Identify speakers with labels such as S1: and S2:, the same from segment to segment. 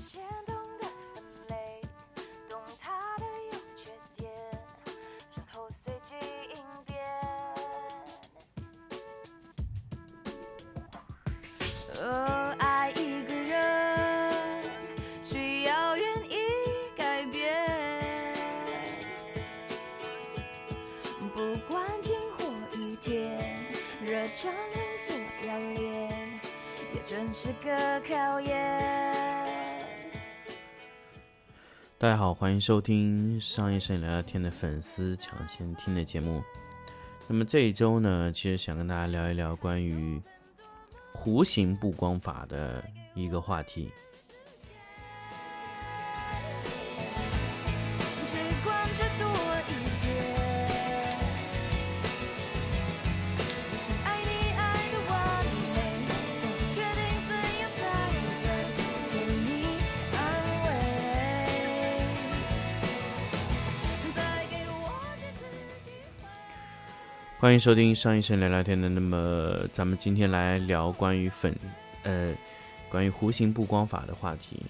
S1: 先懂得分类，懂它的优缺点，然后随机应变。哦，爱一个人需要愿意改变，不管晴或雨天，热胀冷缩要练，也真是个考验。
S2: 大家好，欢迎收听商业摄影聊聊天的粉丝抢先听的节目。那么这一周呢，其实想跟大家聊一聊关于弧形布光法的一个话题。欢迎收听商业摄影聊聊天的。那么咱们今天来聊关于粉呃关于弧形布光法的话题。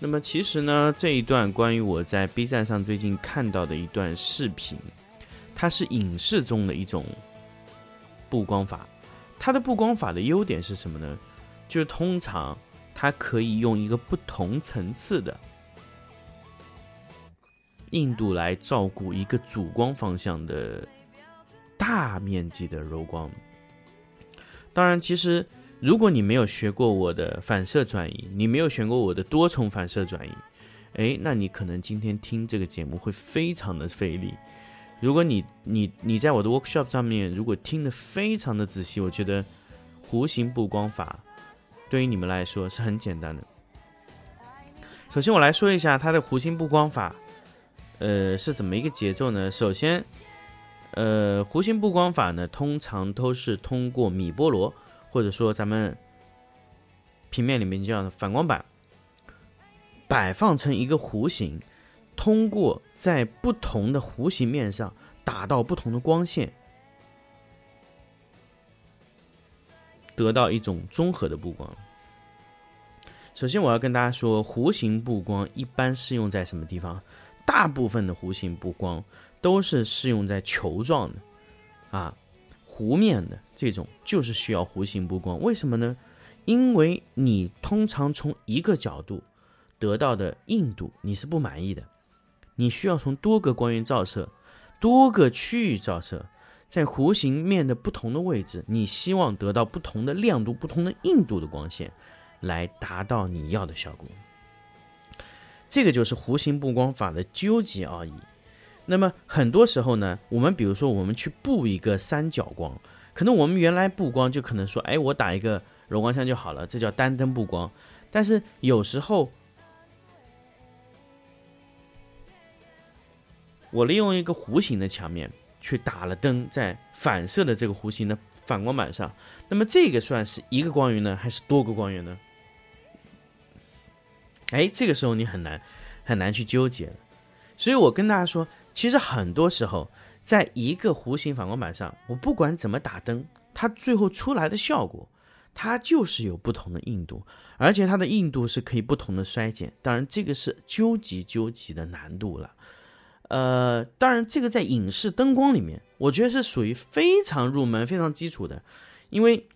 S2: 那么其实呢，这一段关于我在 B 站上最近看到的一段视频，它是影视中的一种布光法。它的布光法的优点是什么呢？就是通常它可以用一个不同层次的硬度来照顾一个主光方向的大面积的柔光。当然，其实如果你没有学过我的反射转移，你没有学过我的多重反射转移，诶，那你可能今天听这个节目会非常的费力。如果你你你在我的 workshop 上面，如果听得非常的仔细，我觉得弧形布光法对于你们来说是很简单的。首先，我来说一下它的弧形布光法，呃，是怎么一个节奏呢？首先，呃，弧形布光法呢，通常都是通过米波罗，或者说咱们平面里面叫反光板，摆放成一个弧形，通过在不同的弧形面上打到不同的光线，得到一种综合的布光。首先，我要跟大家说，弧形布光一般适用在什么地方？大部分的弧形布光都是适用在球状的，啊，弧面的这种就是需要弧形布光。为什么呢？因为你通常从一个角度得到的硬度你是不满意的，你需要从多个光源照射、多个区域照射，在弧形面的不同的位置，你希望得到不同的亮度、不同的硬度的光线，来达到你要的效果。这个就是弧形布光法的究极奥义。那么很多时候呢，我们比如说我们去布一个三角光，可能我们原来布光就可能说，哎，我打一个柔光箱就好了，这叫单灯布光。但是有时候，我利用一个弧形的墙面去打了灯，在反射的这个弧形的反光板上，那么这个算是一个光源呢，还是多个光源呢？哎，这个时候你很难很难去纠结了。所以我跟大家说，其实很多时候，在一个弧形反光板上，我不管怎么打灯，它最后出来的效果，它就是有不同的硬度，而且它的硬度是可以不同的衰减。当然，这个是究极究极的难度了。呃，当然，这个在影视灯光里面，我觉得是属于非常入门、非常基础的，因为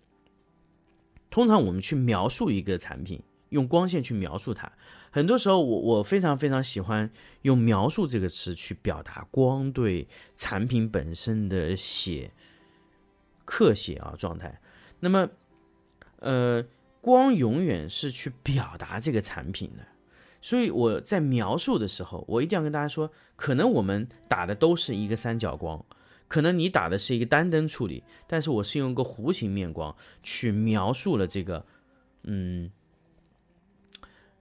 S2: 通常我们去描述一个产品，用光线去描述它，很多时候我我非常非常喜欢用“描述”这个词去表达光对产品本身的写刻写啊状态。那么，呃，光永远是去表达这个产品的。所以我在描述的时候，我一定要跟大家说，可能我们打的都是一个三角光，可能你打的是一个单灯处理，但是我是用一个弧形面光去描述了这个，嗯，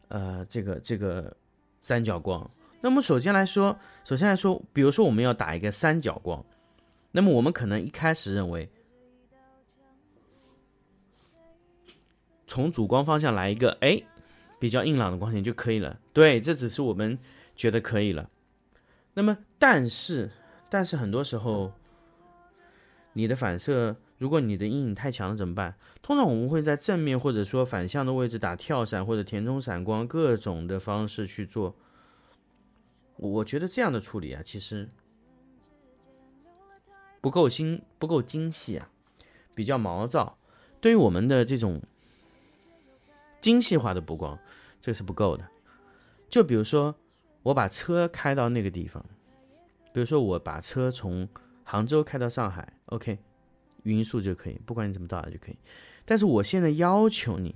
S2: 呃，这个这个三角光。那么首先来说，首先来说，比如说我们要打一个三角光，那么我们可能一开始认为，从主光方向来一个，哎。比较硬朗的光线就可以了。对，这只是我们觉得可以了。那么，但是，但是很多时候，你的反射如果你的阴影太强了怎么办？通常我们会在正面或者说反向的位置打跳闪或者填充闪光，各种的方式去做。我觉得这样的处理啊，其实不够精不够精细啊，比较毛躁。对于我们的这种精细化的补光，这个是不够的。就比如说，我把车开到那个地方，比如说我把车从杭州开到上海，OK。匀速就可以，不管你怎么到达就可以。但是我现在要求你，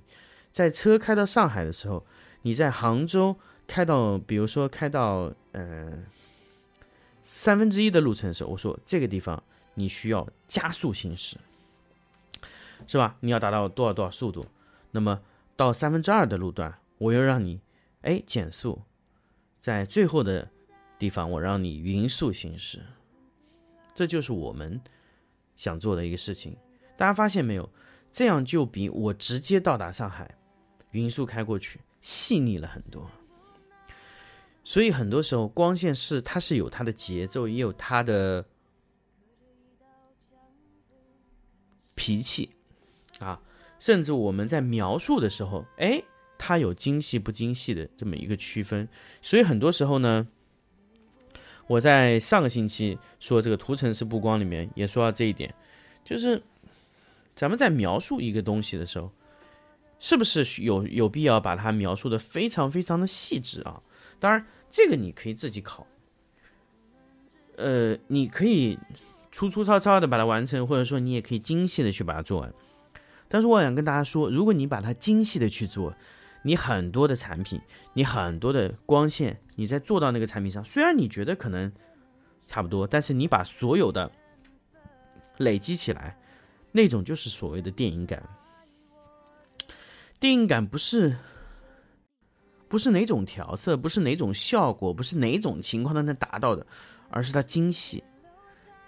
S2: 在车开到上海的时候，你在杭州开到，比如说开到呃三分之一的路程的时候，我说这个地方你需要加速行驶，是吧？你要达到多少多少速度？那么到三分之二的路段，我又让你哎减速，在最后的地方我让你匀速行驶，这就是我们。想做的一个事情，大家发现没有？这样就比我直接到达上海，匀速开过去细腻了很多。所以很多时候光线是它是有它的节奏，也有它的脾气啊。甚至我们在描述的时候，哎，它有精细不精细的这么一个区分。所以很多时候呢。我在上个星期说这个图层式布光里面也说到这一点，就是咱们在描述一个东西的时候，是不是有有必要把它描述的非常非常的细致啊？当然，这个你可以自己考，呃，你可以粗粗糙糙的把它完成，或者说你也可以精细的去把它做完。但是我想跟大家说，如果你把它精细的去做，你很多的产品，你很多的光线，你在做到那个产品上，虽然你觉得可能差不多，但是你把所有的累积起来，那种就是所谓的电影感。电影感不是不是哪种调色，不是哪种效果，不是哪种情况都能达到的，而是它精细，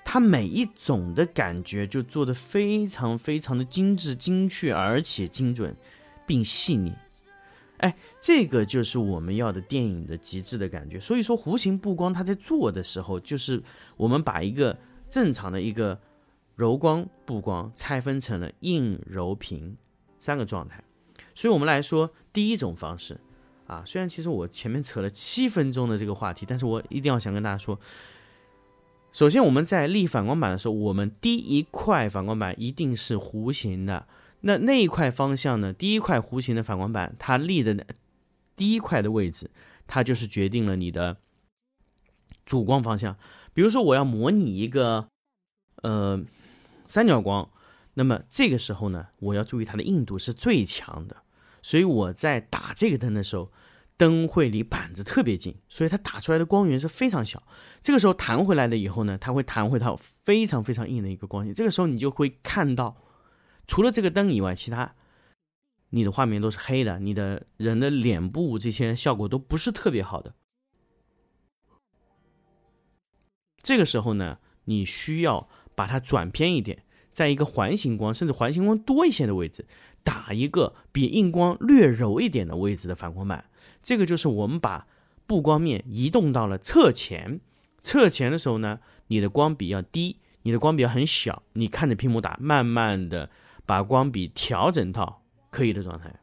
S2: 它每一种的感觉就做的非常非常的精致、精确，而且精准并细腻。哎，这个就是我们要的电影的极致的感觉。所以说，弧形布光它在做的时候，就是我们把一个正常的一个柔光布光拆分成了硬、柔、平三个状态。所以我们来说第一种方式啊，虽然其实我前面扯了七分钟的这个话题，但是我一定要想跟大家说，首先我们在立反光板的时候，我们第一块反光板一定是弧形的。那那一块方向呢？第一块弧形的反光板，它立的第一块的位置，它就是决定了你的主光方向。比如说，我要模拟一个呃三角光，那么这个时候呢，我要注意它的硬度是最强的。所以我在打这个灯的时候，灯会离板子特别近，所以它打出来的光源是非常小。这个时候弹回来了以后呢，它会弹回到非常非常硬的一个光线。这个时候你就会看到。除了这个灯以外，其他你的画面都是黑的，你的人的脸部这些效果都不是特别好的。这个时候呢，你需要把它转偏一点，在一个环形光甚至环形光多一些的位置，打一个比硬光略柔一点的位置的反光板。这个就是我们把布光面移动到了侧前，侧前的时候呢，你的光比要低，你的光比要很小，你看着屏幕打，慢慢的。把光比调整到可以的状态。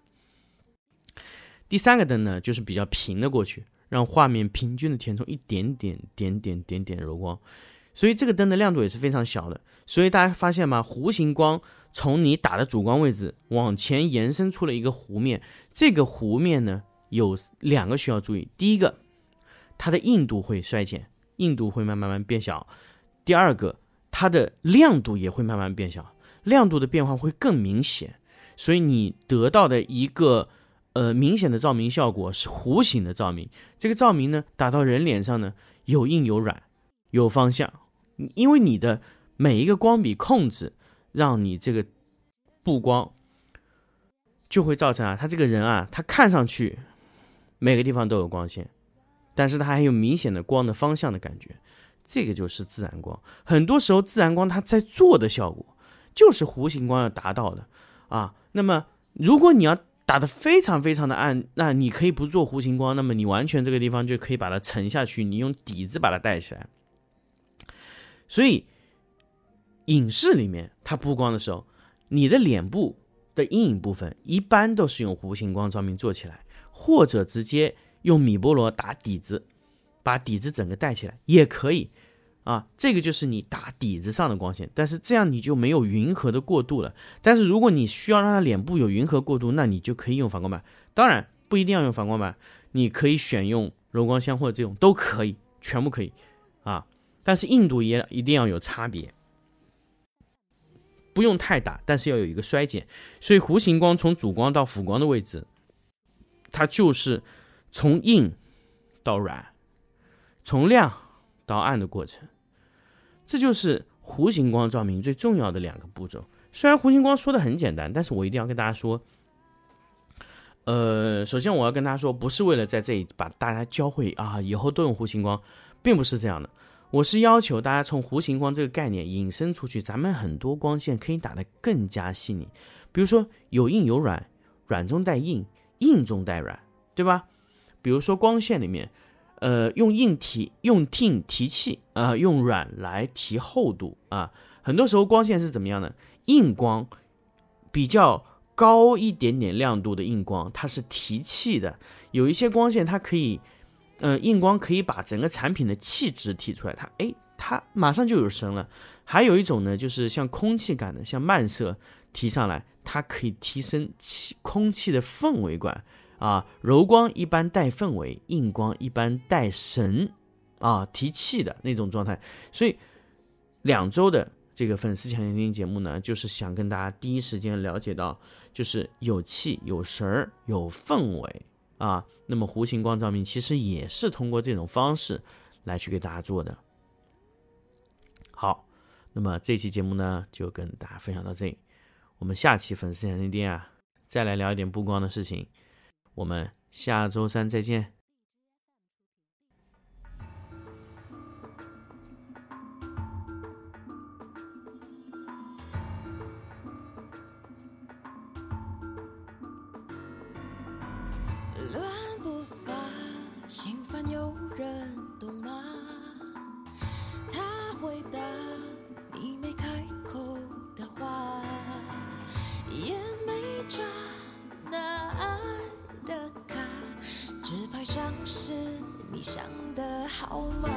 S2: 第三个灯呢，就是比较平的过去，让画面平均的填充一点点、点点、点点柔光。所以这个灯的亮度也是非常小的。所以大家发现吗？弧形光从你打的主光位置往前延伸出了一个弧面。这个弧面呢，有两个需要注意：第一个，它的硬度会衰减，硬度会慢慢慢变小；第二个，它的亮度也会慢慢变小。亮度的变化会更明显，所以你得到的一个呃明显的照明效果是弧形的照明。这个照明呢，打到人脸上呢，有硬有软，有方向。因为你的每一个光比控制，让你这个布光就会造成啊，他这个人啊，他看上去每个地方都有光线，但是他还有明显的光的方向的感觉。这个就是自然光。很多时候，自然光它在做的效果。就是弧形光要达到的，啊，那么如果你要打的非常非常的暗，那你可以不做弧形光，那么你完全这个地方就可以把它沉下去，你用底子把它带起来。所以影视里面它布光的时候，你的脸部的阴影部分一般都是用弧形光照明做起来，或者直接用米波罗打底子，把底子整个带起来也可以。啊，这个就是你打底子上的光线，但是这样你就没有匀和的过渡了。但是如果你需要让它脸部有匀和过渡，那你就可以用反光板。当然不一定要用反光板，你可以选用柔光箱或者这种都可以，全部可以啊。但是硬度也一定要有差别，不用太大，但是要有一个衰减。所以弧形光从主光到辅光的位置，它就是从硬到软，从亮到暗的过程。这就是弧形光照明最重要的两个步骤。虽然弧形光说的很简单，但是我一定要跟大家说，呃，首先我要跟大家说，不是为了在这里把大家教会啊，以后都用弧形光，并不是这样的。我是要求大家从弧形光这个概念引申出去，咱们很多光线可以打得更加细腻，比如说有硬有软，软中带硬，硬中带软，对吧？比如说光线里面。呃，用硬提用硬提气啊，用软来提厚度啊。很多时候光线是怎么样的？硬光比较高一点点亮度的硬光，它是提气的。有一些光线它可以，呃，硬光可以把整个产品的气质提出来，它哎，它马上就有声了。还有一种呢，就是像空气感的，像慢射提上来，它可以提升气空气的氛围感。啊，柔光一般带氛围，硬光一般带神，啊，提气的那种状态。所以两周的这个粉丝抢先听节目呢，就是想跟大家第一时间了解到，就是有气、有神儿、有氛围啊。那么弧形光照明其实也是通过这种方式来去给大家做的。好，那么这期节目呢，就跟大家分享到这里。我们下期粉丝抢先听啊，再来聊一点布光的事情。我们下周三再见。
S1: 乱步伐，心烦有人懂吗？像是你想的好吗？